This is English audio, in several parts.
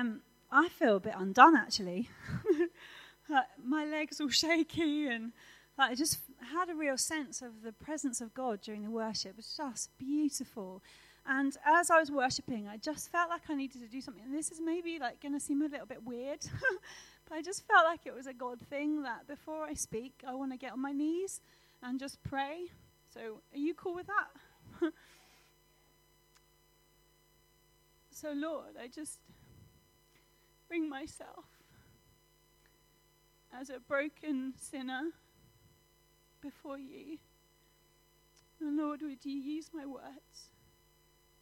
um, I feel a bit undone actually. my legs all shaky, and like, I just had a real sense of the presence of God during the worship. It was just beautiful. And as I was worshipping, I just felt like I needed to do something. And this is maybe like going to seem a little bit weird, but I just felt like it was a God thing that before I speak, I want to get on my knees and just pray. So, are you cool with that? so, Lord, I just bring myself as a broken sinner before you. And Lord, would you use my words?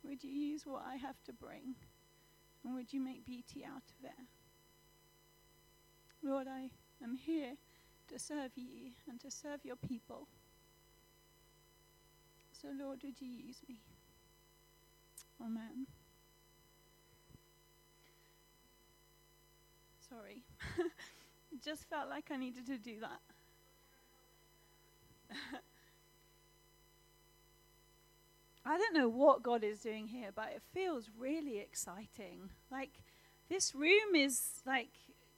Would you use what I have to bring? And would you make beauty out of it? Lord, I am here to serve you and to serve your people. So, Lord, would you use me? Amen. Sorry. Just felt like I needed to do that. I don't know what God is doing here, but it feels really exciting. Like, this room is like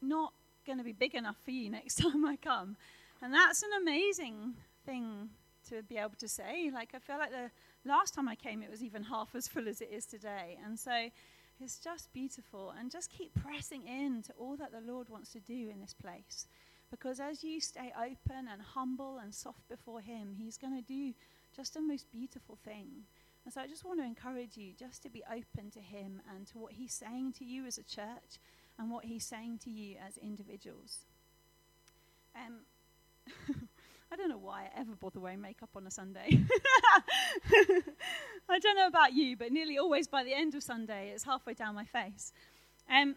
not going to be big enough for you next time I come. And that's an amazing thing to be able to say. Like, I feel like the last time I came, it was even half as full as it is today. And so it's just beautiful. And just keep pressing in to all that the Lord wants to do in this place. Because as you stay open and humble and soft before Him, He's going to do just the most beautiful thing. And so I just want to encourage you just to be open to Him and to what He's saying to you as a church and what He's saying to you as individuals. Um, I don't know why I ever bother wearing makeup on a Sunday. I don't know about you, but nearly always by the end of Sunday, it's halfway down my face. Um,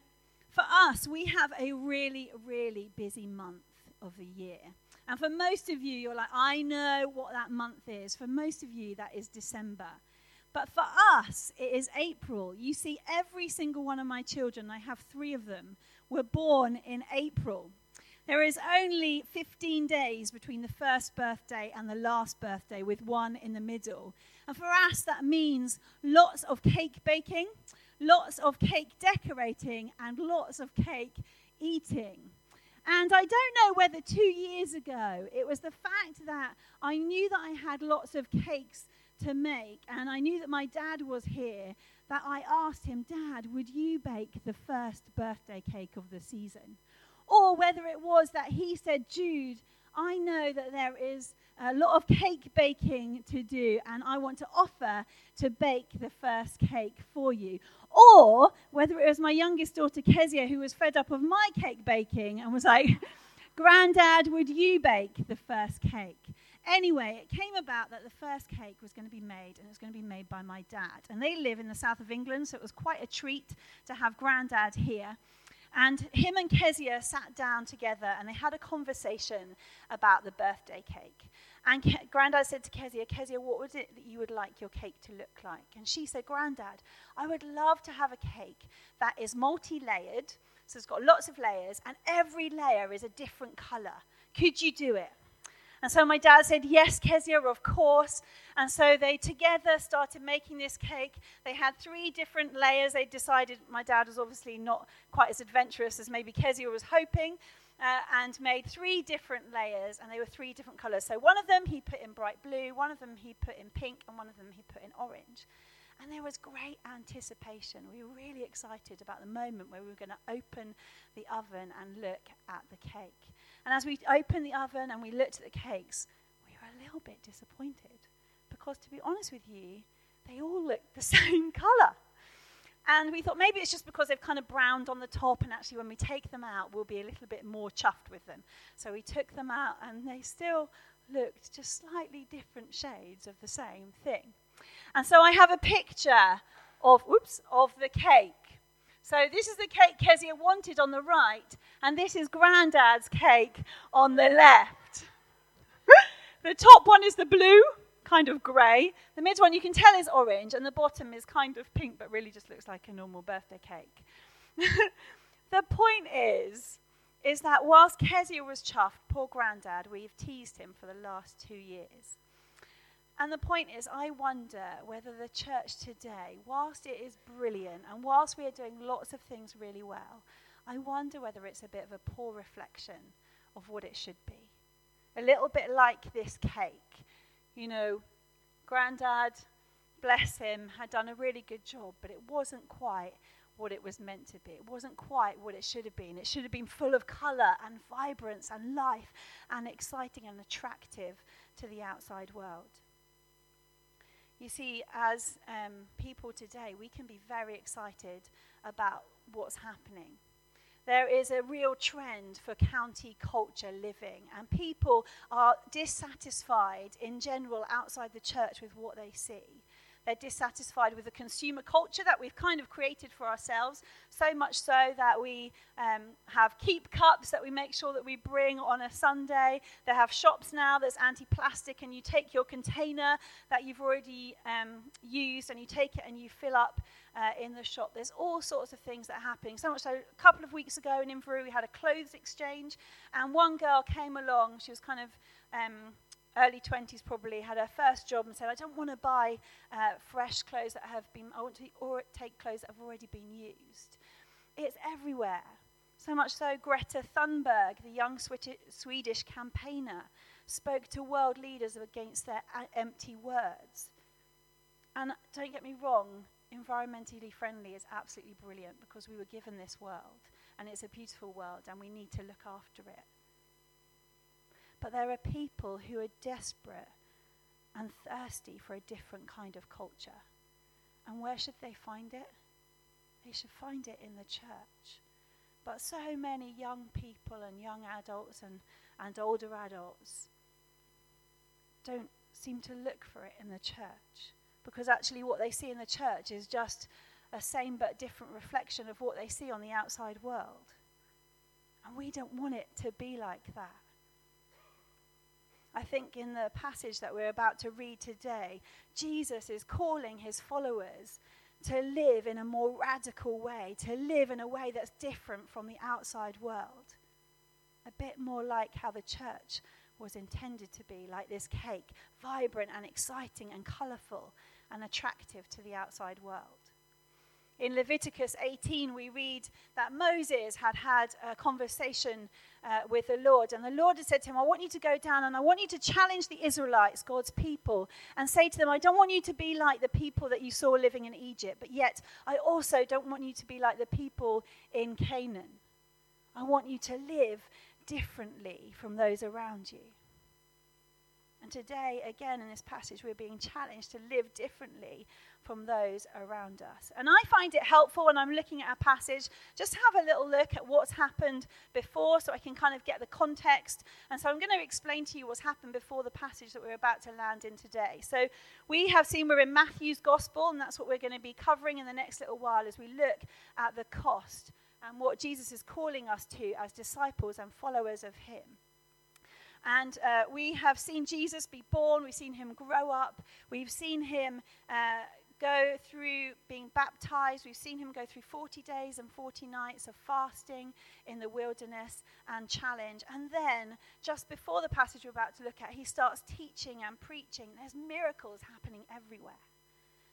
for us, we have a really, really busy month of the year. And for most of you, you're like, I know what that month is. For most of you, that is December. But for us, it is April. You see, every single one of my children, I have three of them, were born in April. There is only 15 days between the first birthday and the last birthday, with one in the middle. And for us, that means lots of cake baking, lots of cake decorating, and lots of cake eating. And I don't know whether two years ago it was the fact that I knew that I had lots of cakes to make, and I knew that my dad was here, that I asked him, Dad, would you bake the first birthday cake of the season? Or whether it was that he said, Jude, I know that there is a lot of cake baking to do, and I want to offer to bake the first cake for you. Or whether it was my youngest daughter, Kezia, who was fed up of my cake baking and was like, Granddad, would you bake the first cake? Anyway, it came about that the first cake was going to be made, and it was going to be made by my dad. And they live in the south of England, so it was quite a treat to have Granddad here. And him and Kezia sat down together and they had a conversation about the birthday cake. And Ke- Grandad said to Kezia, Kezia, what would it that you would like your cake to look like? And she said, Grandad, I would love to have a cake that is multi layered, so it's got lots of layers, and every layer is a different color. Could you do it? And so my dad said, Yes, Kezia, of course. And so they together started making this cake. They had three different layers. They decided my dad was obviously not quite as adventurous as maybe Kezia was hoping. Uh, and made three different layers, and they were three different colors. So one of them he put in bright blue, one of them he put in pink, and one of them he put in orange. And there was great anticipation. We were really excited about the moment where we were going to open the oven and look at the cake. And as we opened the oven and we looked at the cakes, we were a little bit disappointed because, to be honest with you, they all looked the same color. And we thought maybe it's just because they've kind of browned on the top, and actually, when we take them out, we'll be a little bit more chuffed with them. So we took them out, and they still looked just slightly different shades of the same thing. And so I have a picture of, oops, of the cake. So this is the cake Kezia wanted on the right, and this is Grandad's cake on the left. the top one is the blue, kind of grey. The mid one you can tell is orange, and the bottom is kind of pink, but really just looks like a normal birthday cake. the point is, is that whilst Kezia was chuffed, poor Grandad, we've teased him for the last two years. And the point is, I wonder whether the church today, whilst it is brilliant and whilst we are doing lots of things really well, I wonder whether it's a bit of a poor reflection of what it should be. A little bit like this cake. You know, Grandad, bless him, had done a really good job, but it wasn't quite what it was meant to be. It wasn't quite what it should have been. It should have been full of colour and vibrance and life and exciting and attractive to the outside world. You see, as um, people today, we can be very excited about what's happening. There is a real trend for county culture living, and people are dissatisfied in general outside the church with what they see. They're dissatisfied with the consumer culture that we've kind of created for ourselves, so much so that we um, have keep cups that we make sure that we bring on a Sunday. They have shops now that's anti plastic, and you take your container that you've already um, used and you take it and you fill up. Uh, in the shop. There's all sorts of things that are happening. So much so, a couple of weeks ago in Inverurie, we had a clothes exchange, and one girl came along. She was kind of um, early 20s probably, had her first job and said, I don't want to buy uh, fresh clothes that have been, I want to or take clothes that have already been used. It's everywhere. So much so, Greta Thunberg, the young Swedish campaigner, spoke to world leaders against their empty words. And don't get me wrong, environmentally friendly is absolutely brilliant because we were given this world and it's a beautiful world and we need to look after it. But there are people who are desperate and thirsty for a different kind of culture. And where should they find it? They should find it in the church. But so many young people and young adults and, and older adults don't seem to look for it in the church. Because actually, what they see in the church is just a same but different reflection of what they see on the outside world. And we don't want it to be like that. I think in the passage that we're about to read today, Jesus is calling his followers to live in a more radical way, to live in a way that's different from the outside world. A bit more like how the church was intended to be, like this cake, vibrant and exciting and colourful and attractive to the outside world. In Leviticus 18, we read that Moses had had a conversation uh, with the Lord. And the Lord had said to him, I want you to go down and I want you to challenge the Israelites, God's people, and say to them, I don't want you to be like the people that you saw living in Egypt, but yet I also don't want you to be like the people in Canaan. I want you to live differently from those around you. And today, again, in this passage, we're being challenged to live differently from those around us. And I find it helpful when I'm looking at a passage, just have a little look at what's happened before so I can kind of get the context. And so I'm going to explain to you what's happened before the passage that we're about to land in today. So we have seen we're in Matthew's gospel, and that's what we're going to be covering in the next little while as we look at the cost and what Jesus is calling us to as disciples and followers of him. And uh, we have seen Jesus be born, we've seen him grow up, we've seen him uh, go through being baptized, we've seen him go through 40 days and 40 nights of fasting in the wilderness and challenge. And then, just before the passage we're about to look at, he starts teaching and preaching. There's miracles happening everywhere.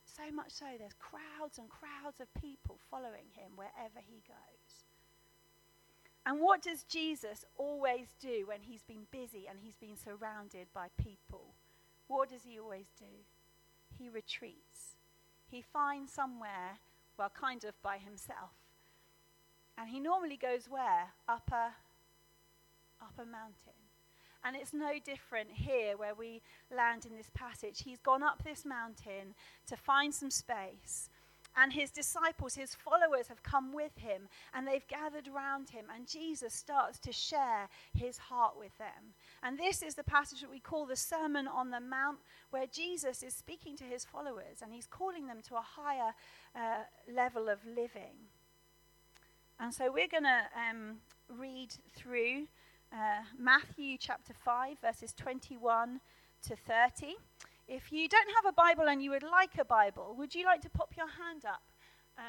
So much so, there's crowds and crowds of people following him wherever he goes. And what does Jesus always do when he's been busy and he's been surrounded by people? What does he always do? He retreats. He finds somewhere, well, kind of by himself. And he normally goes where? Up a, up a mountain. And it's no different here where we land in this passage. He's gone up this mountain to find some space and his disciples, his followers, have come with him and they've gathered around him. And Jesus starts to share his heart with them. And this is the passage that we call the Sermon on the Mount, where Jesus is speaking to his followers and he's calling them to a higher uh, level of living. And so we're going to um, read through uh, Matthew chapter 5, verses 21 to 30. If you don't have a Bible and you would like a Bible, would you like to pop your hand up? Uh,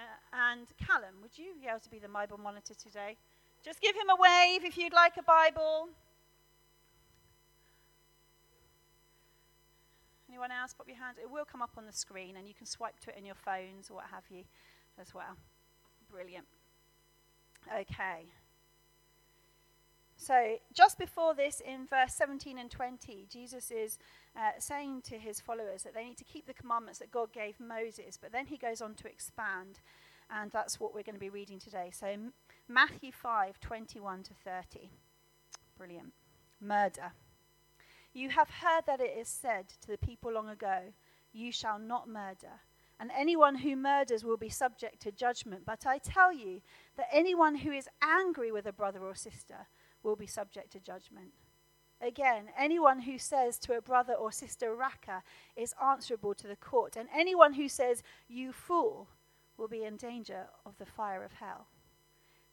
and Callum, would you be able to be the Bible monitor today? Just give him a wave if you'd like a Bible. Anyone else? Pop your hand. It will come up on the screen, and you can swipe to it in your phones or what have you as well. Brilliant. Okay. So, just before this, in verse 17 and 20, Jesus is uh, saying to his followers that they need to keep the commandments that God gave Moses, but then he goes on to expand, and that's what we're going to be reading today. So, Matthew 5 21 to 30. Brilliant. Murder. You have heard that it is said to the people long ago, You shall not murder. And anyone who murders will be subject to judgment. But I tell you that anyone who is angry with a brother or sister will be subject to judgment. Again, anyone who says to a brother or sister, Raca, is answerable to the court. And anyone who says, You fool, will be in danger of the fire of hell.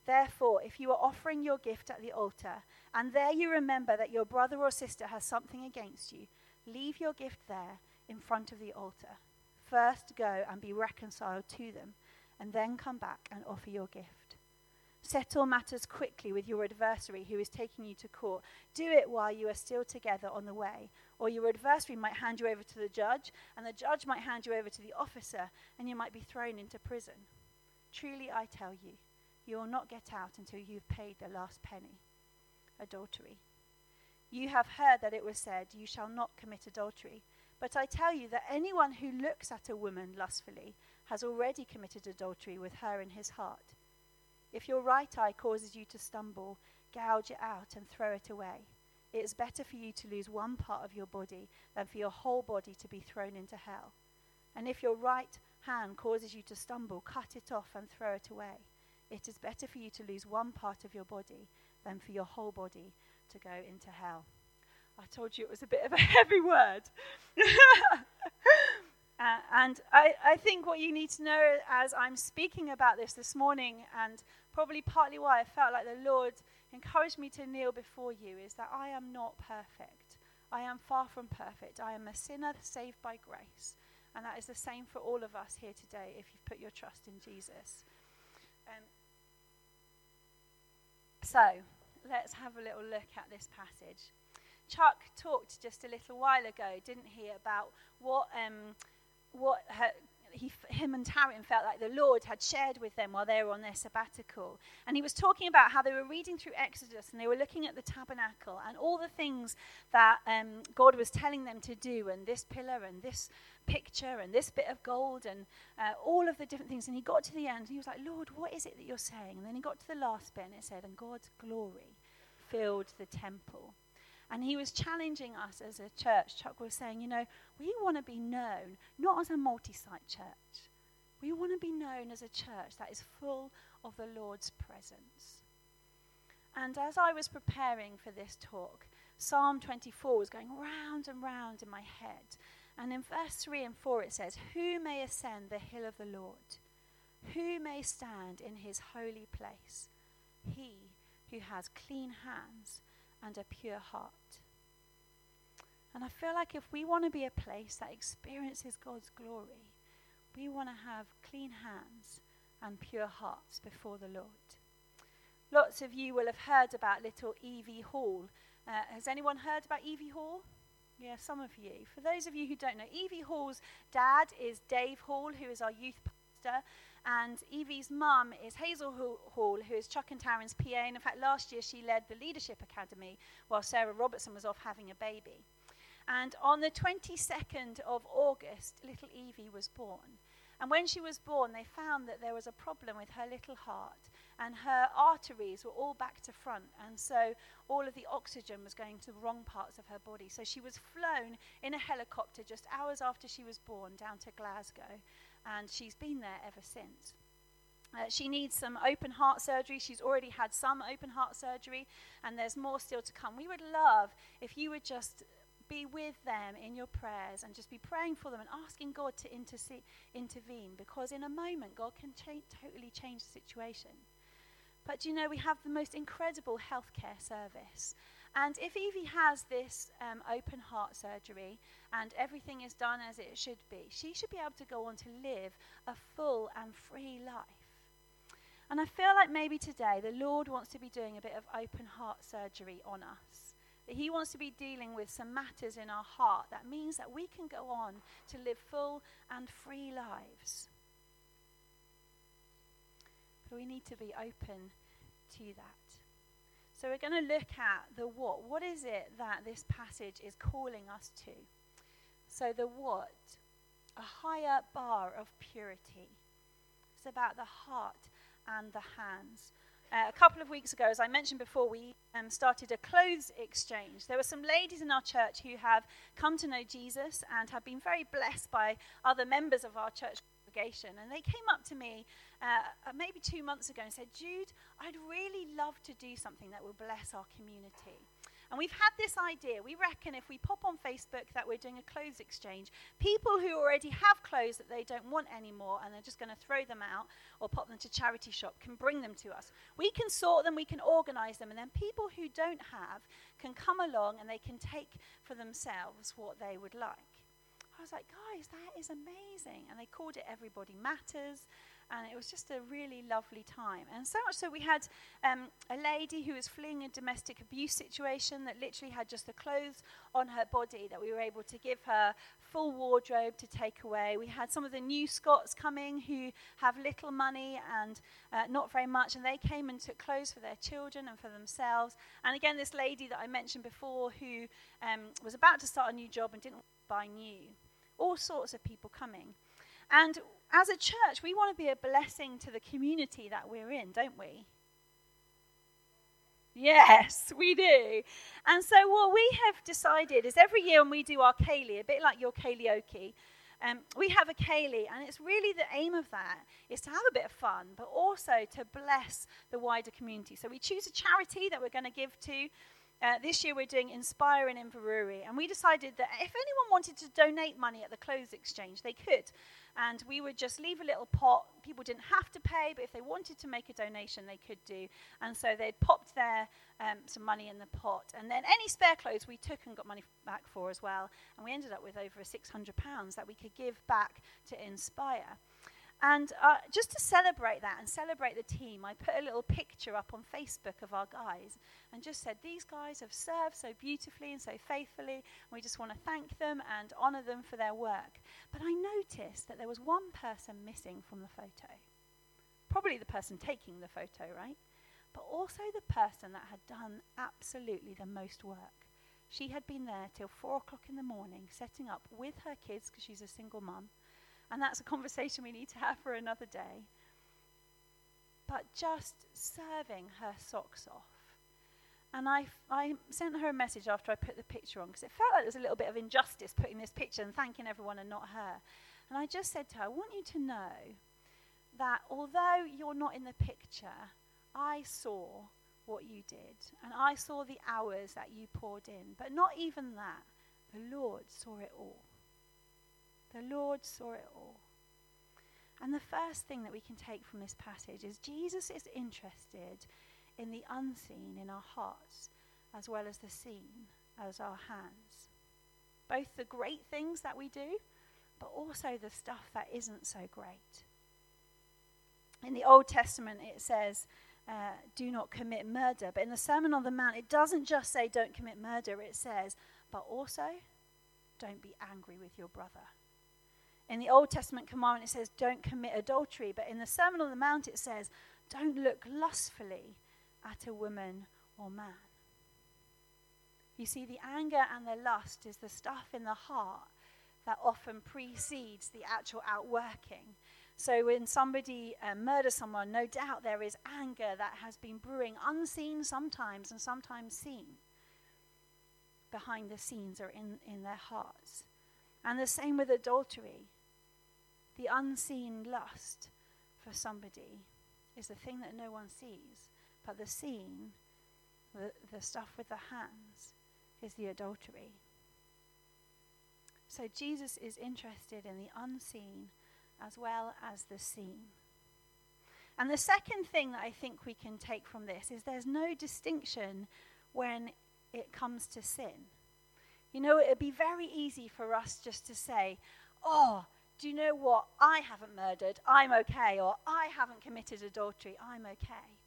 Therefore, if you are offering your gift at the altar, and there you remember that your brother or sister has something against you, leave your gift there in front of the altar. First go and be reconciled to them, and then come back and offer your gift. Settle matters quickly with your adversary who is taking you to court. Do it while you are still together on the way, or your adversary might hand you over to the judge, and the judge might hand you over to the officer, and you might be thrown into prison. Truly, I tell you, you will not get out until you've paid the last penny. Adultery. You have heard that it was said, You shall not commit adultery. But I tell you that anyone who looks at a woman lustfully has already committed adultery with her in his heart. If your right eye causes you to stumble, gouge it out and throw it away. It is better for you to lose one part of your body than for your whole body to be thrown into hell. And if your right hand causes you to stumble, cut it off and throw it away. It is better for you to lose one part of your body than for your whole body to go into hell. I told you it was a bit of a heavy word. uh, and I, I think what you need to know as I'm speaking about this this morning, and probably partly why I felt like the Lord encouraged me to kneel before you, is that I am not perfect. I am far from perfect. I am a sinner saved by grace. And that is the same for all of us here today if you've put your trust in Jesus. Um, so, let's have a little look at this passage. Chuck talked just a little while ago, didn't he, about what um, what her, he, him and Taryn felt like the Lord had shared with them while they were on their sabbatical. And he was talking about how they were reading through Exodus and they were looking at the tabernacle and all the things that um, God was telling them to do, and this pillar and this picture and this bit of gold and uh, all of the different things. And he got to the end and he was like, Lord, what is it that you're saying? And then he got to the last bit and it said, And God's glory filled the temple. And he was challenging us as a church. Chuck was saying, you know, we want to be known not as a multi site church. We want to be known as a church that is full of the Lord's presence. And as I was preparing for this talk, Psalm 24 was going round and round in my head. And in verse 3 and 4 it says, Who may ascend the hill of the Lord? Who may stand in his holy place? He who has clean hands and a pure heart. And I feel like if we want to be a place that experiences God's glory, we want to have clean hands and pure hearts before the Lord. Lots of you will have heard about little Evie Hall. Uh, has anyone heard about Evie Hall? Yeah, some of you. For those of you who don't know, Evie Hall's dad is Dave Hall, who is our youth pastor. And Evie's mum is Hazel Hall, who is Chuck and Taryn's PA. And in fact, last year she led the Leadership Academy while Sarah Robertson was off having a baby. And on the 22nd of August, little Evie was born. And when she was born, they found that there was a problem with her little heart, and her arteries were all back to front. And so all of the oxygen was going to the wrong parts of her body. So she was flown in a helicopter just hours after she was born down to Glasgow and she's been there ever since. Uh, she needs some open heart surgery. She's already had some open heart surgery, and there's more still to come. We would love if you would just be with them in your prayers and just be praying for them and asking God to interse- intervene because in a moment God can cha- totally change the situation. But you know, we have the most incredible healthcare service. And if Evie has this um, open heart surgery and everything is done as it should be, she should be able to go on to live a full and free life. And I feel like maybe today the Lord wants to be doing a bit of open heart surgery on us. that He wants to be dealing with some matters in our heart that means that we can go on to live full and free lives. But we need to be open to that. So we're going to look at the what. What is it that this passage is calling us to? So the what, a higher bar of purity. It's about the heart and the hands. Uh, a couple of weeks ago, as I mentioned before, we um, started a clothes exchange. There were some ladies in our church who have come to know Jesus and have been very blessed by other members of our church congregation. And they came up to me uh, maybe two months ago and said, Jude, I'd really love to do something that will bless our community. And we've had this idea. We reckon if we pop on Facebook that we're doing a clothes exchange, people who already have clothes that they don't want anymore and they're just going to throw them out or pop them to charity shop can bring them to us. We can sort them, we can organize them, and then people who don't have can come along and they can take for themselves what they would like. I was like, guys, that is amazing. And they called it Everybody Matters and it was just a really lovely time. And so much so, we had um, a lady who was fleeing a domestic abuse situation that literally had just the clothes on her body that we were able to give her full wardrobe to take away. We had some of the new Scots coming who have little money and uh, not very much, and they came and took clothes for their children and for themselves. And again, this lady that I mentioned before who um, was about to start a new job and didn't buy new. All sorts of people coming. And as a church, we want to be a blessing to the community that we're in, don't we? Yes, we do. And so, what we have decided is every year when we do our ceilidh, a bit like your ceilidh um, we have a ceilidh, and it's really the aim of that is to have a bit of fun, but also to bless the wider community. So, we choose a charity that we're going to give to. Uh, this year we're doing Inspire in Inverurie, and we decided that if anyone wanted to donate money at the clothes exchange, they could. And we would just leave a little pot. People didn't have to pay, but if they wanted to make a donation, they could do. And so they'd popped their um, some money in the pot. And then any spare clothes we took and got money back for as well. And we ended up with over £600 that we could give back to Inspire. And uh, just to celebrate that and celebrate the team, I put a little picture up on Facebook of our guys and just said, These guys have served so beautifully and so faithfully. We just want to thank them and honor them for their work. But I noticed that there was one person missing from the photo. Probably the person taking the photo, right? But also the person that had done absolutely the most work. She had been there till four o'clock in the morning, setting up with her kids because she's a single mum and that's a conversation we need to have for another day. But just serving her socks off. And I, I sent her a message after I put the picture on because it felt like there was a little bit of injustice putting this picture and thanking everyone and not her. And I just said to her, I want you to know that although you're not in the picture, I saw what you did. And I saw the hours that you poured in. But not even that, the Lord saw it all. The Lord saw it all. And the first thing that we can take from this passage is Jesus is interested in the unseen in our hearts as well as the seen as our hands. Both the great things that we do, but also the stuff that isn't so great. In the Old Testament, it says, uh, do not commit murder. But in the Sermon on the Mount, it doesn't just say don't commit murder, it says, but also don't be angry with your brother. In the Old Testament commandment, it says, don't commit adultery. But in the Sermon on the Mount, it says, don't look lustfully at a woman or man. You see, the anger and the lust is the stuff in the heart that often precedes the actual outworking. So when somebody uh, murders someone, no doubt there is anger that has been brewing, unseen sometimes and sometimes seen, behind the scenes or in, in their hearts. And the same with adultery the unseen lust for somebody is the thing that no one sees. But the seen, the, the stuff with the hands, is the adultery. So Jesus is interested in the unseen as well as the seen. And the second thing that I think we can take from this is there's no distinction when it comes to sin. You know, it would be very easy for us just to say, oh, do you know what? I haven't murdered, I'm okay, or I haven't committed adultery, I'm okay.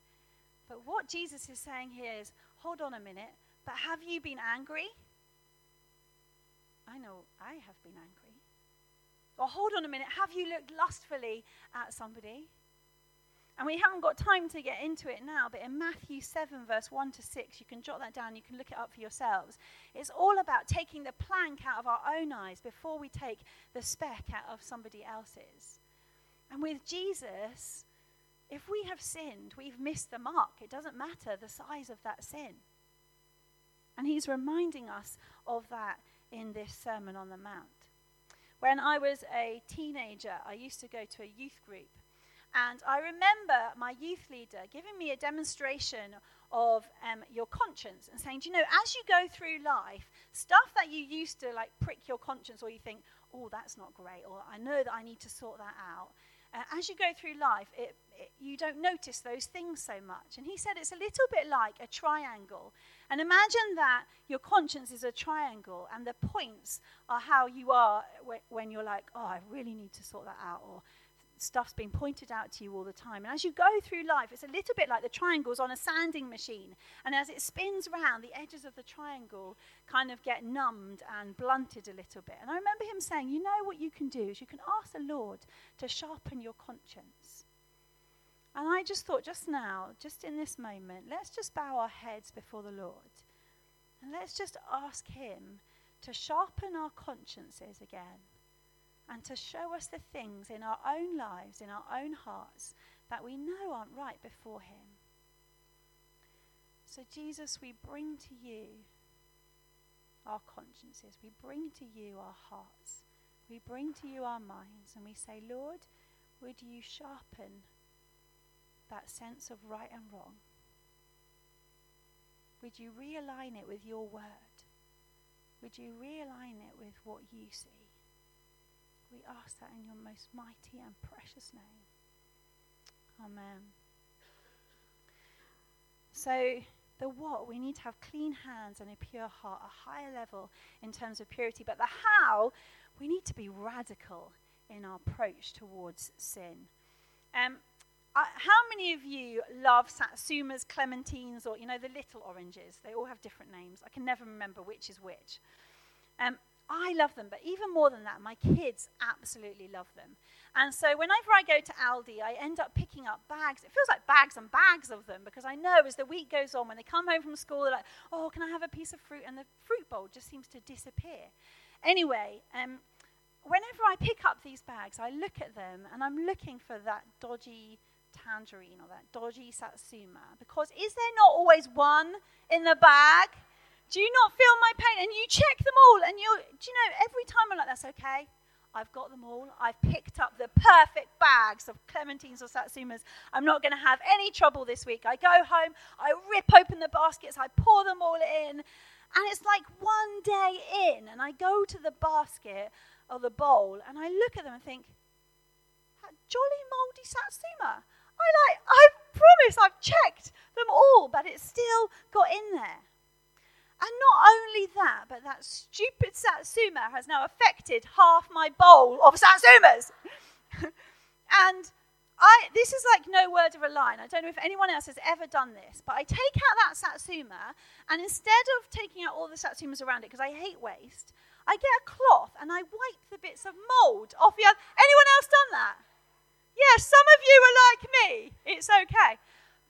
But what Jesus is saying here is hold on a minute, But have you been angry? I know I have been angry. Or hold on a minute, have you looked lustfully at somebody? And we haven't got time to get into it now, but in Matthew 7, verse 1 to 6, you can jot that down, you can look it up for yourselves. It's all about taking the plank out of our own eyes before we take the speck out of somebody else's. And with Jesus, if we have sinned, we've missed the mark. It doesn't matter the size of that sin. And he's reminding us of that in this Sermon on the Mount. When I was a teenager, I used to go to a youth group and I remember my youth leader giving me a demonstration of um, your conscience and saying, Do you know, as you go through life, stuff that you used to like prick your conscience or you think, oh, that's not great, or I know that I need to sort that out. Uh, as you go through life, it, it, you don't notice those things so much. And he said it's a little bit like a triangle. And imagine that your conscience is a triangle, and the points are how you are when, when you're like, oh, I really need to sort that out, or stuff's being pointed out to you all the time. And as you go through life, it's a little bit like the triangles on a sanding machine. And as it spins round, the edges of the triangle kind of get numbed and blunted a little bit. And I remember him saying, You know what you can do is you can ask the Lord to sharpen your conscience. And I just thought, just now, just in this moment, let's just bow our heads before the Lord. And let's just ask Him to sharpen our consciences again and to show us the things in our own lives, in our own hearts, that we know aren't right before Him. So, Jesus, we bring to you our consciences, we bring to you our hearts, we bring to you our minds, and we say, Lord, would you sharpen that sense of right and wrong? Would you realign it with your word? Would you realign it with what you see? We ask that in your most mighty and precious name. Amen. So, the what, we need to have clean hands and a pure heart, a higher level in terms of purity. But the how, we need to be radical in our approach towards sin. Um, uh, how many of you love satsumas, clementines, or you know the little oranges? They all have different names. I can never remember which is which. Um, I love them, but even more than that, my kids absolutely love them. And so whenever I go to Aldi, I end up picking up bags. It feels like bags and bags of them because I know as the week goes on, when they come home from school, they're like, oh, can I have a piece of fruit? And the fruit bowl just seems to disappear. Anyway, um, whenever I pick up these bags, I look at them and I'm looking for that dodgy tangerine or that dodgy satsuma because is there not always one in the bag? Do you not feel my pain? And you check them all, and you, do you know, every time I'm like, that's okay. I've got them all. I've picked up the perfect bags of clementines or satsumas. I'm not going to have any trouble this week. I go home, I rip open the baskets, I pour them all in, and it's like one day in, and I go to the basket or the bowl, and I look at them and think, that jolly mouldy satsuma. I like, I promise I've checked them all, but it's still got in there. And not only that, but that stupid satsuma has now affected half my bowl of satsumas. and I, this is like no word of a line. I don't know if anyone else has ever done this, but I take out that satsuma, and instead of taking out all the satsumas around it, because I hate waste, I get a cloth and I wipe the bits of mold off the other. Anyone else done that? Yes, some of you are like me. It's okay.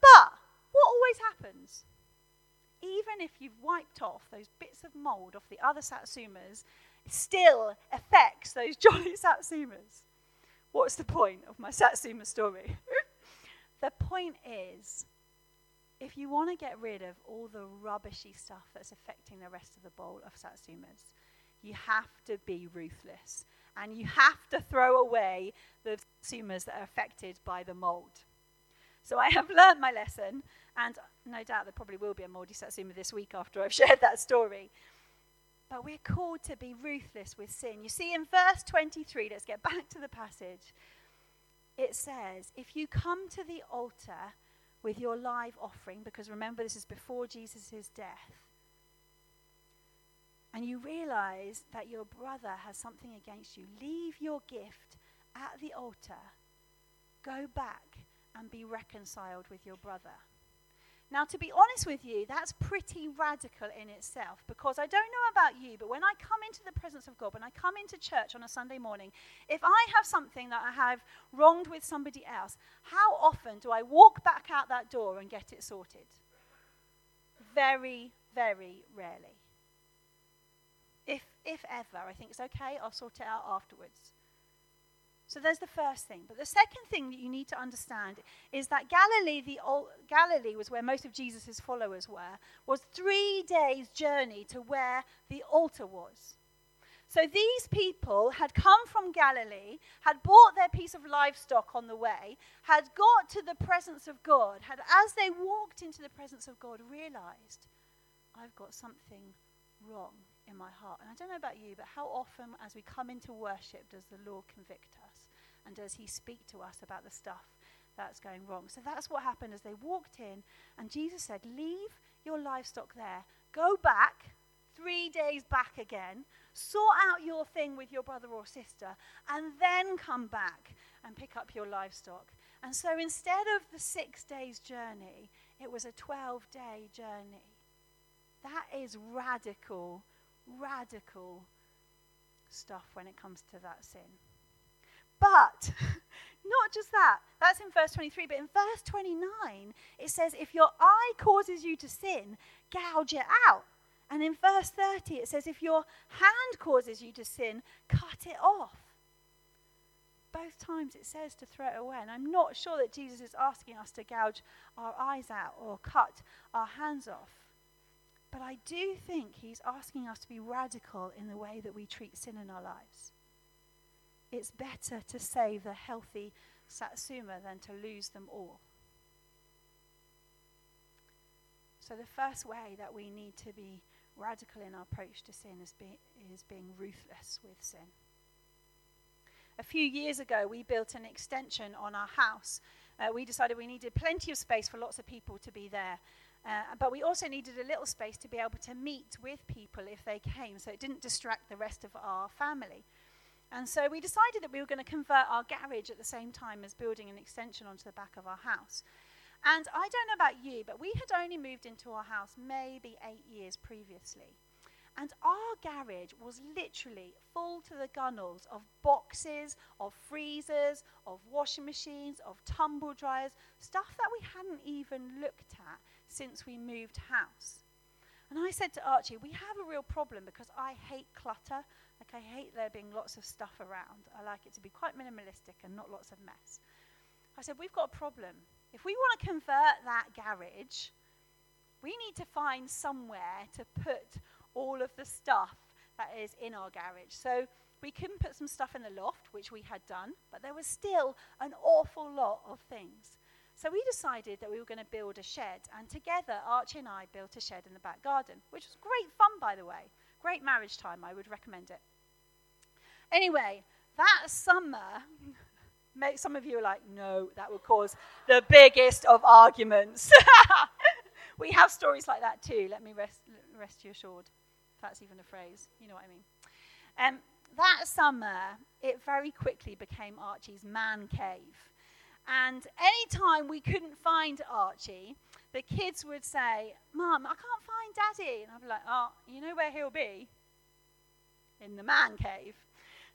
But what always happens? Even if you've wiped off those bits of mold off the other satsumas, it still affects those jolly satsumas. What's the point of my satsuma story? the point is, if you want to get rid of all the rubbishy stuff that's affecting the rest of the bowl of satsumas, you have to be ruthless. And you have to throw away the satsumas that are affected by the mold. So I have learned my lesson, and no doubt there probably will be a Moldy Satsuma this week after I've shared that story. But we're called to be ruthless with sin. You see, in verse 23, let's get back to the passage. It says, If you come to the altar with your live offering, because remember, this is before Jesus' death, and you realize that your brother has something against you, leave your gift at the altar, go back and be reconciled with your brother. Now, to be honest with you, that's pretty radical in itself because I don't know about you, but when I come into the presence of God, when I come into church on a Sunday morning, if I have something that I have wronged with somebody else, how often do I walk back out that door and get it sorted? Very, very rarely. If, if ever, I think it's okay, I'll sort it out afterwards. So there's the first thing. But the second thing that you need to understand is that Galilee, the old, Galilee was where most of Jesus' followers were, was three days' journey to where the altar was. So these people had come from Galilee, had bought their piece of livestock on the way, had got to the presence of God, had, as they walked into the presence of God, realized, I've got something wrong in my heart. And I don't know about you, but how often as we come into worship does the Lord convict us? And does he speak to us about the stuff that's going wrong? So that's what happened as they walked in. And Jesus said, Leave your livestock there. Go back, three days back again. Sort out your thing with your brother or sister. And then come back and pick up your livestock. And so instead of the six days journey, it was a 12 day journey. That is radical radical stuff when it comes to that sin. But not just that, that's in verse 23, but in verse 29, it says, If your eye causes you to sin, gouge it out. And in verse 30, it says, If your hand causes you to sin, cut it off. Both times it says to throw it away. And I'm not sure that Jesus is asking us to gouge our eyes out or cut our hands off. But I do think he's asking us to be radical in the way that we treat sin in our lives. It's better to save the healthy satsuma than to lose them all. So, the first way that we need to be radical in our approach to sin is, be, is being ruthless with sin. A few years ago, we built an extension on our house. Uh, we decided we needed plenty of space for lots of people to be there. Uh, but we also needed a little space to be able to meet with people if they came, so it didn't distract the rest of our family. And so we decided that we were going to convert our garage at the same time as building an extension onto the back of our house. And I don't know about you, but we had only moved into our house maybe eight years previously. And our garage was literally full to the gunnels of boxes, of freezers, of washing machines, of tumble dryers, stuff that we hadn't even looked at since we moved house. And I said to Archie, we have a real problem because I hate clutter. Like, I hate there being lots of stuff around. I like it to be quite minimalistic and not lots of mess. I said, we've got a problem. If we want to convert that garage, we need to find somewhere to put all of the stuff that is in our garage. So we couldn't put some stuff in the loft, which we had done, but there was still an awful lot of things. So we decided that we were going to build a shed, and together Archie and I built a shed in the back garden, which was great fun, by the way. Great marriage time, I would recommend it. Anyway, that summer, some of you are like, no, that would cause the biggest of arguments. we have stories like that too, let me rest, rest you assured. If that's even a phrase, you know what I mean. Um, that summer, it very quickly became Archie's man cave. And anytime we couldn't find Archie, the kids would say, Mum, I can't find Daddy. And I'd be like, Oh, you know where he'll be? In the man cave.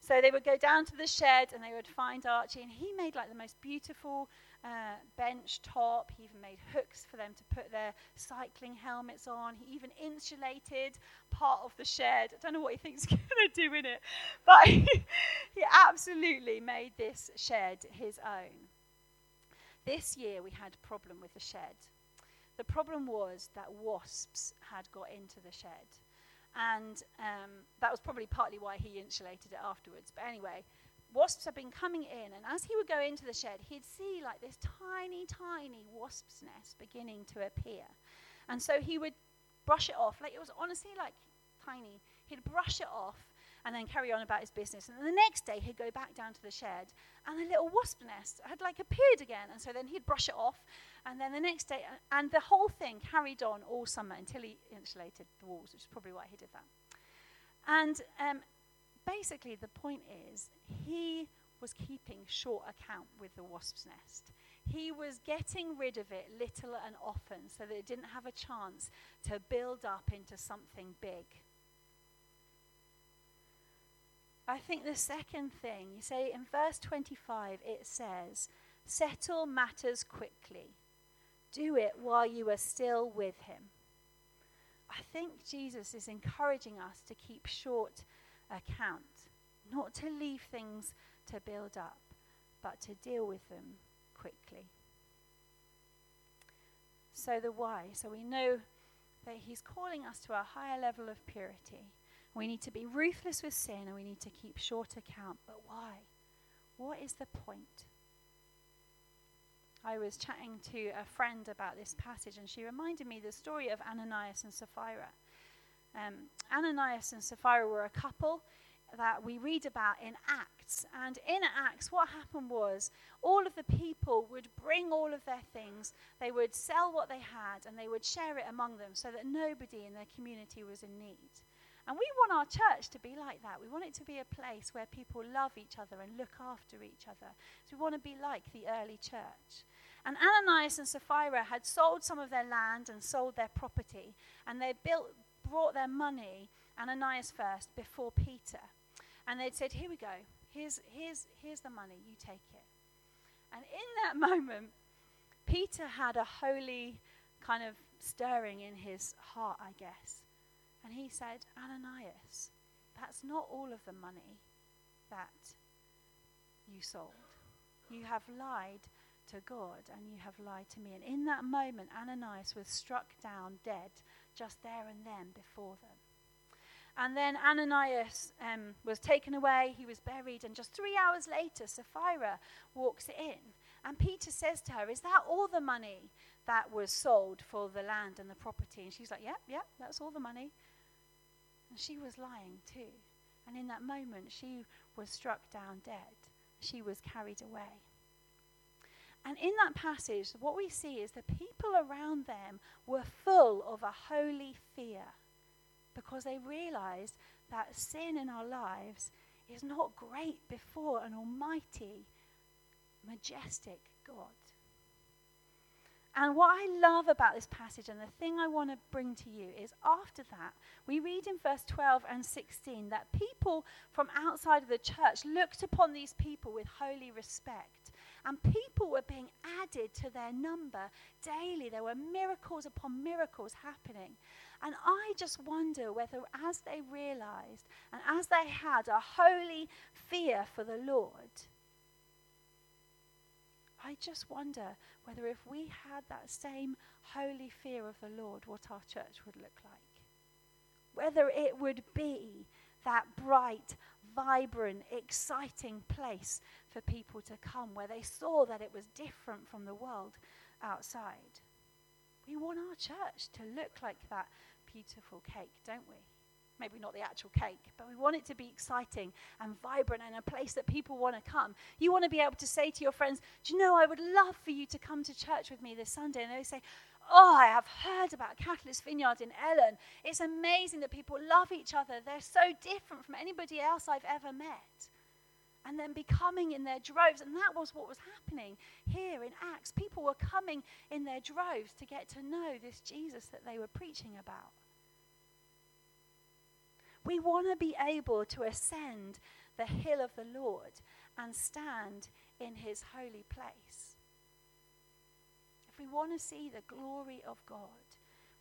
So they would go down to the shed and they would find Archie, and he made like the most beautiful uh, bench top. He even made hooks for them to put their cycling helmets on. He even insulated part of the shed. I don't know what he thinks he's going to do in it, but he absolutely made this shed his own. This year we had a problem with the shed. The problem was that wasps had got into the shed. And um, that was probably partly why he insulated it afterwards. But anyway, wasps had been coming in, and as he would go into the shed, he'd see like this tiny, tiny wasp's nest beginning to appear. And so he would brush it off. Like it was honestly like tiny. He'd brush it off and then carry on about his business. And the next day, he'd go back down to the shed, and a little wasp nest had like appeared again. And so then he'd brush it off, and then the next day, and the whole thing carried on all summer until he insulated the walls, which is probably why he did that. And um, basically, the point is, he was keeping short account with the wasp's nest. he was getting rid of it little and often so that it didn't have a chance to build up into something big. I think the second thing, you say in verse 25, it says, Settle matters quickly. Do it while you are still with him. I think Jesus is encouraging us to keep short account, not to leave things to build up, but to deal with them quickly. So, the why. So, we know that he's calling us to a higher level of purity. We need to be ruthless with sin and we need to keep short account. But why? What is the point? I was chatting to a friend about this passage and she reminded me the story of Ananias and Sapphira. Um, Ananias and Sapphira were a couple that we read about in Acts. And in Acts, what happened was all of the people would bring all of their things, they would sell what they had, and they would share it among them so that nobody in their community was in need. And we want our church to be like that. We want it to be a place where people love each other and look after each other. So we want to be like the early church. And Ananias and Sapphira had sold some of their land and sold their property, and they built, brought their money, Ananias first, before Peter. And they'd said, Here we go. Here's, here's, here's the money. You take it. And in that moment, Peter had a holy kind of stirring in his heart, I guess. And he said, Ananias, that's not all of the money that you sold. You have lied to God and you have lied to me. And in that moment, Ananias was struck down dead just there and then before them. And then Ananias um, was taken away, he was buried, and just three hours later, Sapphira walks in. And Peter says to her, Is that all the money that was sold for the land and the property? And she's like, Yep, yeah, yep, yeah, that's all the money. And she was lying too. And in that moment, she was struck down dead. She was carried away. And in that passage, what we see is the people around them were full of a holy fear because they realized that sin in our lives is not great before an almighty, majestic God. And what I love about this passage, and the thing I want to bring to you, is after that, we read in verse 12 and 16 that people from outside of the church looked upon these people with holy respect. And people were being added to their number daily. There were miracles upon miracles happening. And I just wonder whether, as they realized and as they had a holy fear for the Lord, I just wonder whether if we had that same holy fear of the Lord, what our church would look like. Whether it would be that bright, vibrant, exciting place for people to come where they saw that it was different from the world outside. We want our church to look like that beautiful cake, don't we? Maybe not the actual cake, but we want it to be exciting and vibrant and a place that people want to come. You want to be able to say to your friends, Do you know, I would love for you to come to church with me this Sunday? And they say, Oh, I have heard about Catalyst Vineyard in Ellon. It's amazing that people love each other. They're so different from anybody else I've ever met. And then becoming in their droves. And that was what was happening here in Acts. People were coming in their droves to get to know this Jesus that they were preaching about. We want to be able to ascend the hill of the Lord and stand in his holy place. If we want to see the glory of God,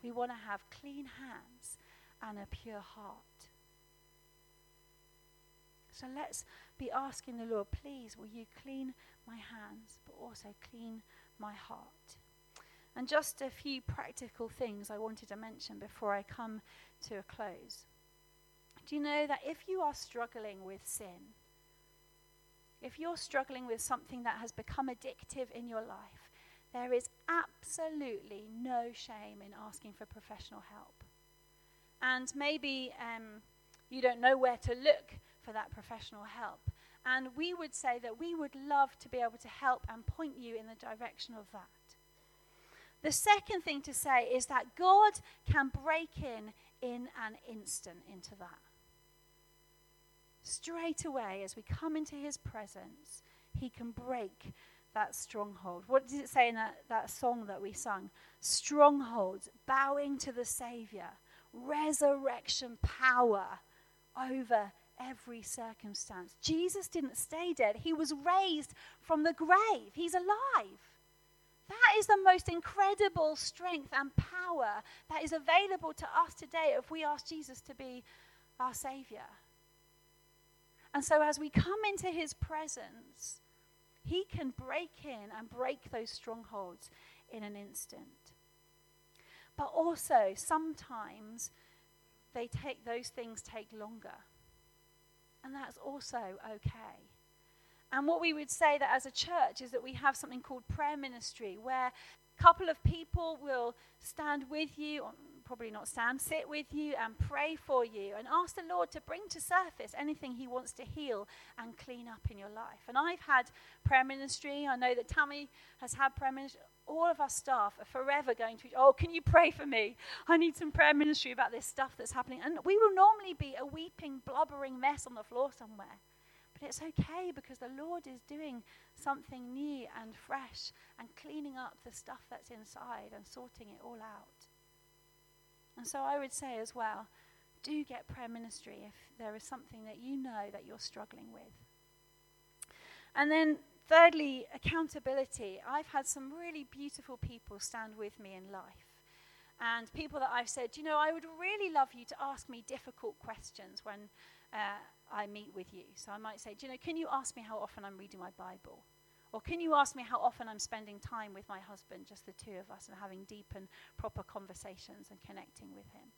we want to have clean hands and a pure heart. So let's be asking the Lord, please, will you clean my hands, but also clean my heart? And just a few practical things I wanted to mention before I come to a close. Do you know that if you are struggling with sin, if you're struggling with something that has become addictive in your life, there is absolutely no shame in asking for professional help. And maybe um, you don't know where to look for that professional help. And we would say that we would love to be able to help and point you in the direction of that. The second thing to say is that God can break in in an instant into that straight away, as we come into his presence, he can break that stronghold. What does it say in that, that song that we sung? Strongholds, bowing to the Savior, resurrection power over every circumstance. Jesus didn't stay dead, he was raised from the grave. He's alive. That is the most incredible strength and power that is available to us today if we ask Jesus to be our Savior. And so, as we come into His presence, He can break in and break those strongholds in an instant. But also, sometimes they take those things take longer. And that's also okay. And what we would say that as a church is that we have something called prayer ministry where a couple of people will stand with you, probably not stand, sit with you and pray for you and ask the Lord to bring to surface anything He wants to heal and clean up in your life. And I've had prayer ministry. I know that Tammy has had prayer ministry. All of our staff are forever going to, oh, can you pray for me? I need some prayer ministry about this stuff that's happening. And we will normally be a weeping, blubbering mess on the floor somewhere. But it's okay because the Lord is doing something new and fresh and cleaning up the stuff that's inside and sorting it all out. And so I would say as well, do get prayer ministry if there is something that you know that you're struggling with. And then, thirdly, accountability. I've had some really beautiful people stand with me in life. And people that I've said, you know, I would really love you to ask me difficult questions when uh, I meet with you. So I might say, do you know, can you ask me how often I'm reading my Bible? Or can you ask me how often I'm spending time with my husband, just the two of us, and having deep and proper conversations and connecting with him?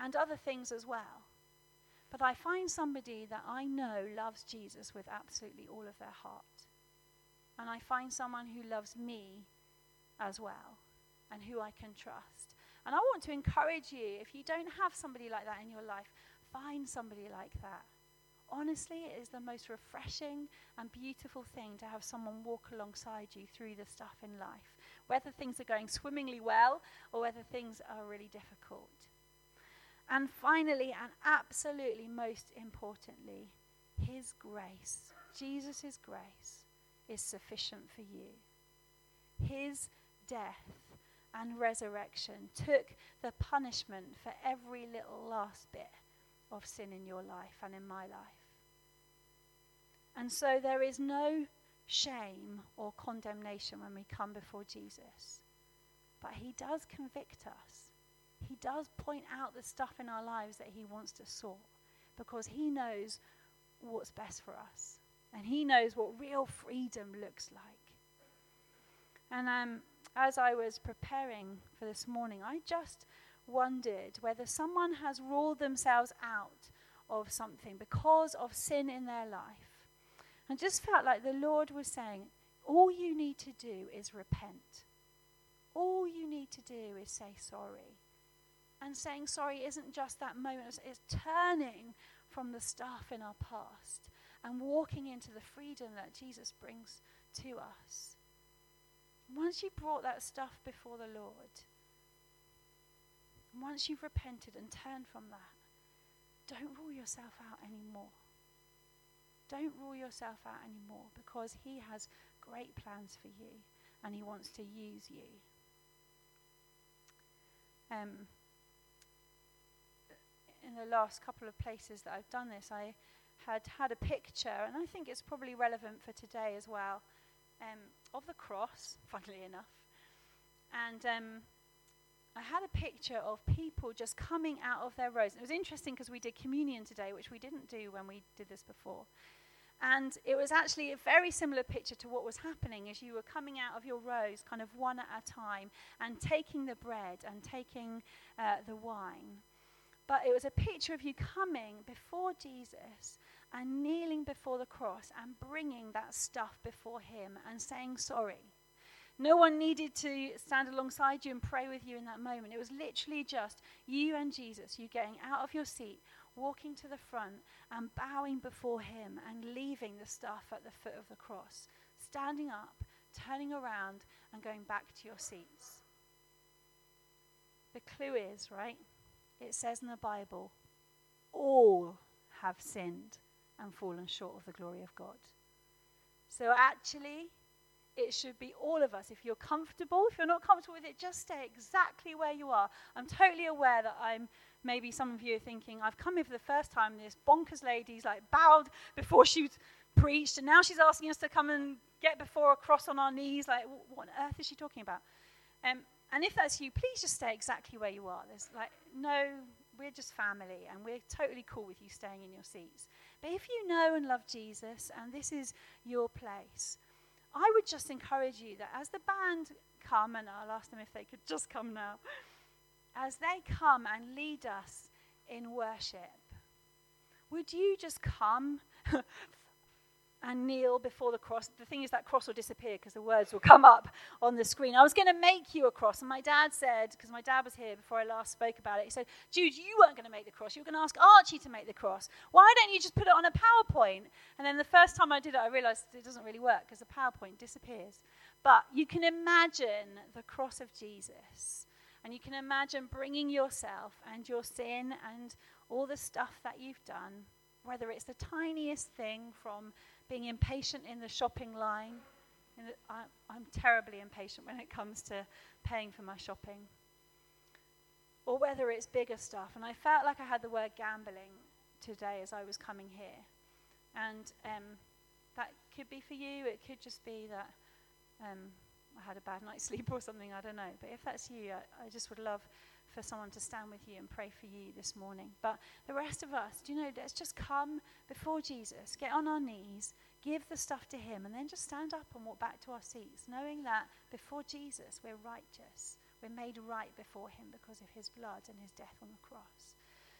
And other things as well. But I find somebody that I know loves Jesus with absolutely all of their heart. And I find someone who loves me as well and who I can trust. And I want to encourage you, if you don't have somebody like that in your life, find somebody like that honestly, it is the most refreshing and beautiful thing to have someone walk alongside you through the stuff in life, whether things are going swimmingly well or whether things are really difficult. And finally, and absolutely most importantly, His grace, Jesus' grace, is sufficient for you. His death and resurrection took the punishment for every little last bit of sin in your life and in my life. And so there is no shame or condemnation when we come before Jesus. But he does convict us. He does point out the stuff in our lives that he wants to sort because he knows what's best for us. And he knows what real freedom looks like. And um, as I was preparing for this morning, I just wondered whether someone has ruled themselves out of something because of sin in their life. And just felt like the Lord was saying, all you need to do is repent. All you need to do is say sorry. And saying sorry isn't just that moment, it's turning from the stuff in our past and walking into the freedom that Jesus brings to us. Once you brought that stuff before the Lord, once you've repented and turned from that, don't rule yourself out anymore. Don't rule yourself out anymore because He has great plans for you and He wants to use you. Um, in the last couple of places that I've done this, I had had a picture, and I think it's probably relevant for today as well, um, of the cross, funnily enough. And um, I had a picture of people just coming out of their rows. it was interesting because we did communion today, which we didn't do when we did this before. And it was actually a very similar picture to what was happening as you were coming out of your rows, kind of one at a time, and taking the bread and taking uh, the wine. But it was a picture of you coming before Jesus and kneeling before the cross and bringing that stuff before Him and saying sorry no one needed to stand alongside you and pray with you in that moment. It was literally just you and Jesus, you getting out of your seat, walking to the front, and bowing before Him and leaving the stuff at the foot of the cross, standing up, turning around, and going back to your seats. The clue is, right? It says in the Bible, all have sinned and fallen short of the glory of God. So actually, it should be all of us. If you're comfortable, if you're not comfortable with it, just stay exactly where you are. I'm totally aware that I'm maybe some of you are thinking, I've come here for the first time, this bonkers lady's like bowed before she preached, and now she's asking us to come and get before a cross on our knees. Like, what on earth is she talking about? Um, and if that's you, please just stay exactly where you are. There's like no, we're just family, and we're totally cool with you staying in your seats. But if you know and love Jesus, and this is your place, I would just encourage you that as the band come, and I'll ask them if they could just come now, as they come and lead us in worship, would you just come and kneel before the cross. The thing is, that cross will disappear because the words will come up on the screen. I was going to make you a cross, and my dad said, because my dad was here before I last spoke about it, he said, Jude, you weren't going to make the cross. You were going to ask Archie to make the cross. Why don't you just put it on a PowerPoint? And then the first time I did it, I realized it doesn't really work because the PowerPoint disappears. But you can imagine the cross of Jesus. And you can imagine bringing yourself and your sin and all the stuff that you've done, whether it's the tiniest thing from being impatient in the shopping line. I'm terribly impatient when it comes to paying for my shopping. Or whether it's bigger stuff. And I felt like I had the word gambling today as I was coming here. And um, that could be for you, it could just be that um, I had a bad night's sleep or something, I don't know. But if that's you, I, I just would love for someone to stand with you and pray for you this morning. But the rest of us, do you know, let's just come before Jesus, get on our knees, give the stuff to Him, and then just stand up and walk back to our seats, knowing that before Jesus, we're righteous. We're made right before Him because of His blood and His death on the cross.